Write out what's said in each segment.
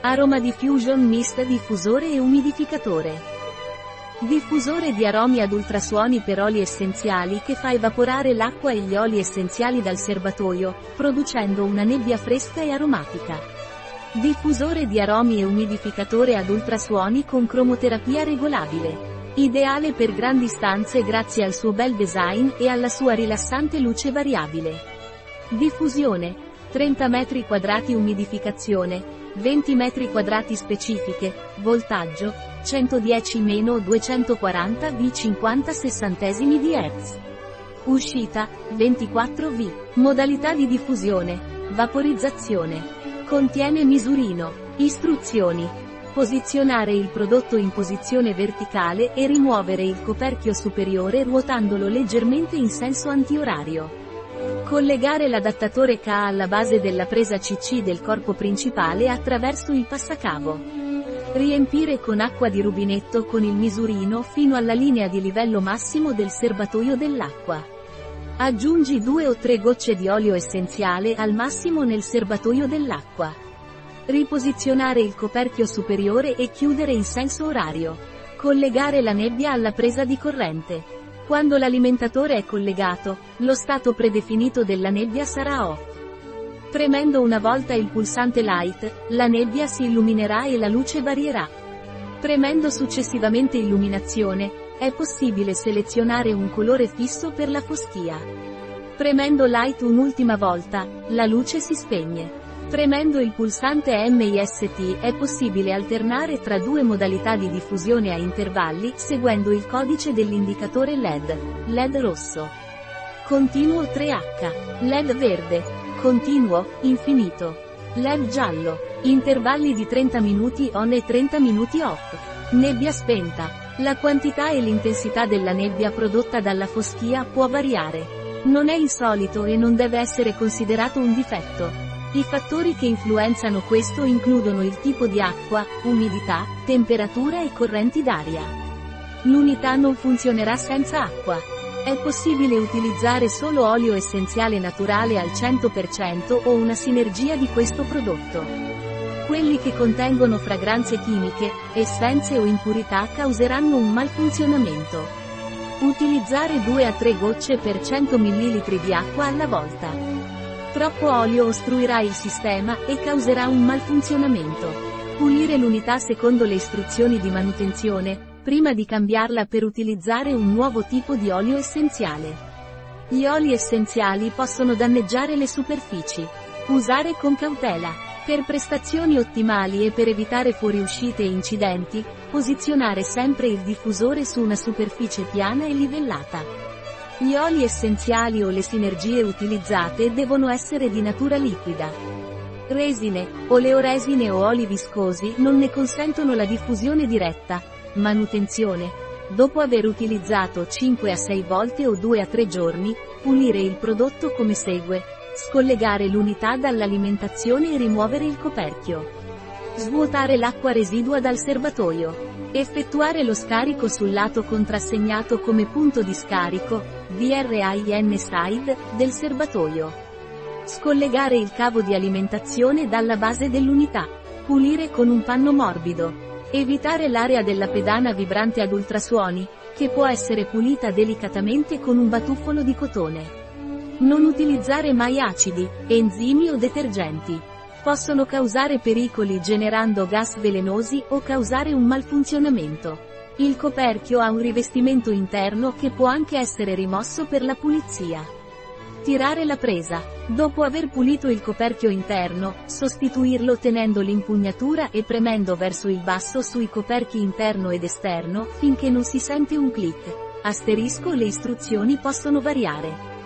Aroma Diffusion Mist Diffusore e umidificatore. Diffusore di aromi ad ultrasuoni per oli essenziali che fa evaporare l'acqua e gli oli essenziali dal serbatoio, producendo una nebbia fresca e aromatica. Diffusore di aromi e umidificatore ad ultrasuoni con cromoterapia regolabile. Ideale per grandi stanze grazie al suo bel design e alla sua rilassante luce variabile. Diffusione. 30 m2 umidificazione. 20 m2 specifiche. Voltaggio. 110-240 V 50 sessantesimi di Hz. Uscita, 24 V. Modalità di diffusione. Vaporizzazione. Contiene misurino. Istruzioni. Posizionare il prodotto in posizione verticale e rimuovere il coperchio superiore ruotandolo leggermente in senso antiorario. Collegare l'adattatore K alla base della presa CC del corpo principale attraverso il passacavo. Riempire con acqua di rubinetto con il misurino fino alla linea di livello massimo del serbatoio dell'acqua. Aggiungi due o tre gocce di olio essenziale al massimo nel serbatoio dell'acqua. Riposizionare il coperchio superiore e chiudere in senso orario. Collegare la nebbia alla presa di corrente. Quando l'alimentatore è collegato, lo stato predefinito della nebbia sarà off. Premendo una volta il pulsante Light, la nebbia si illuminerà e la luce varierà. Premendo successivamente Illuminazione, è possibile selezionare un colore fisso per la foschia. Premendo Light un'ultima volta, la luce si spegne. Premendo il pulsante MIST è possibile alternare tra due modalità di diffusione a intervalli seguendo il codice dell'indicatore LED. LED rosso. Continuo 3H. LED verde. Continuo, infinito. LED giallo. Intervalli di 30 minuti on e 30 minuti off. Nebbia spenta. La quantità e l'intensità della nebbia prodotta dalla foschia può variare. Non è insolito e non deve essere considerato un difetto. I fattori che influenzano questo includono il tipo di acqua, umidità, temperatura e correnti d'aria. L'unità non funzionerà senza acqua. È possibile utilizzare solo olio essenziale naturale al 100% o una sinergia di questo prodotto. Quelli che contengono fragranze chimiche, essenze o impurità causeranno un malfunzionamento. Utilizzare 2 a 3 gocce per 100 ml di acqua alla volta. Troppo olio ostruirà il sistema e causerà un malfunzionamento. Pulire l'unità secondo le istruzioni di manutenzione, prima di cambiarla per utilizzare un nuovo tipo di olio essenziale. Gli oli essenziali possono danneggiare le superfici. Usare con cautela. Per prestazioni ottimali e per evitare fuoriuscite e incidenti, posizionare sempre il diffusore su una superficie piana e livellata. Gli oli essenziali o le sinergie utilizzate devono essere di natura liquida. Resine, oleoresine o oli viscosi non ne consentono la diffusione diretta, Manutenzione. Dopo aver utilizzato 5 a 6 volte o 2 a 3 giorni, pulire il prodotto come segue. Scollegare l'unità dall'alimentazione e rimuovere il coperchio. Svuotare l'acqua residua dal serbatoio. Effettuare lo scarico sul lato contrassegnato come punto di scarico, VRIN side, del serbatoio. Scollegare il cavo di alimentazione dalla base dell'unità. Pulire con un panno morbido. Evitare l'area della pedana vibrante ad ultrasuoni, che può essere pulita delicatamente con un batuffolo di cotone. Non utilizzare mai acidi, enzimi o detergenti. Possono causare pericoli generando gas velenosi o causare un malfunzionamento. Il coperchio ha un rivestimento interno che può anche essere rimosso per la pulizia. Tirare la presa. Dopo aver pulito il coperchio interno, sostituirlo tenendo l'impugnatura e premendo verso il basso sui coperchi interno ed esterno, finché non si sente un click. Asterisco le istruzioni possono variare.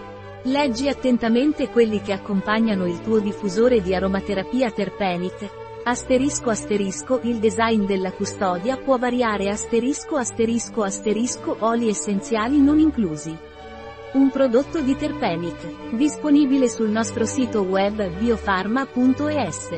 Leggi attentamente quelli che accompagnano il tuo diffusore di aromaterapia Terpenic. Asterisco asterisco il design della custodia può variare asterisco asterisco asterisco oli essenziali non inclusi. Un prodotto di Terpenic. Disponibile sul nostro sito web biofarma.es.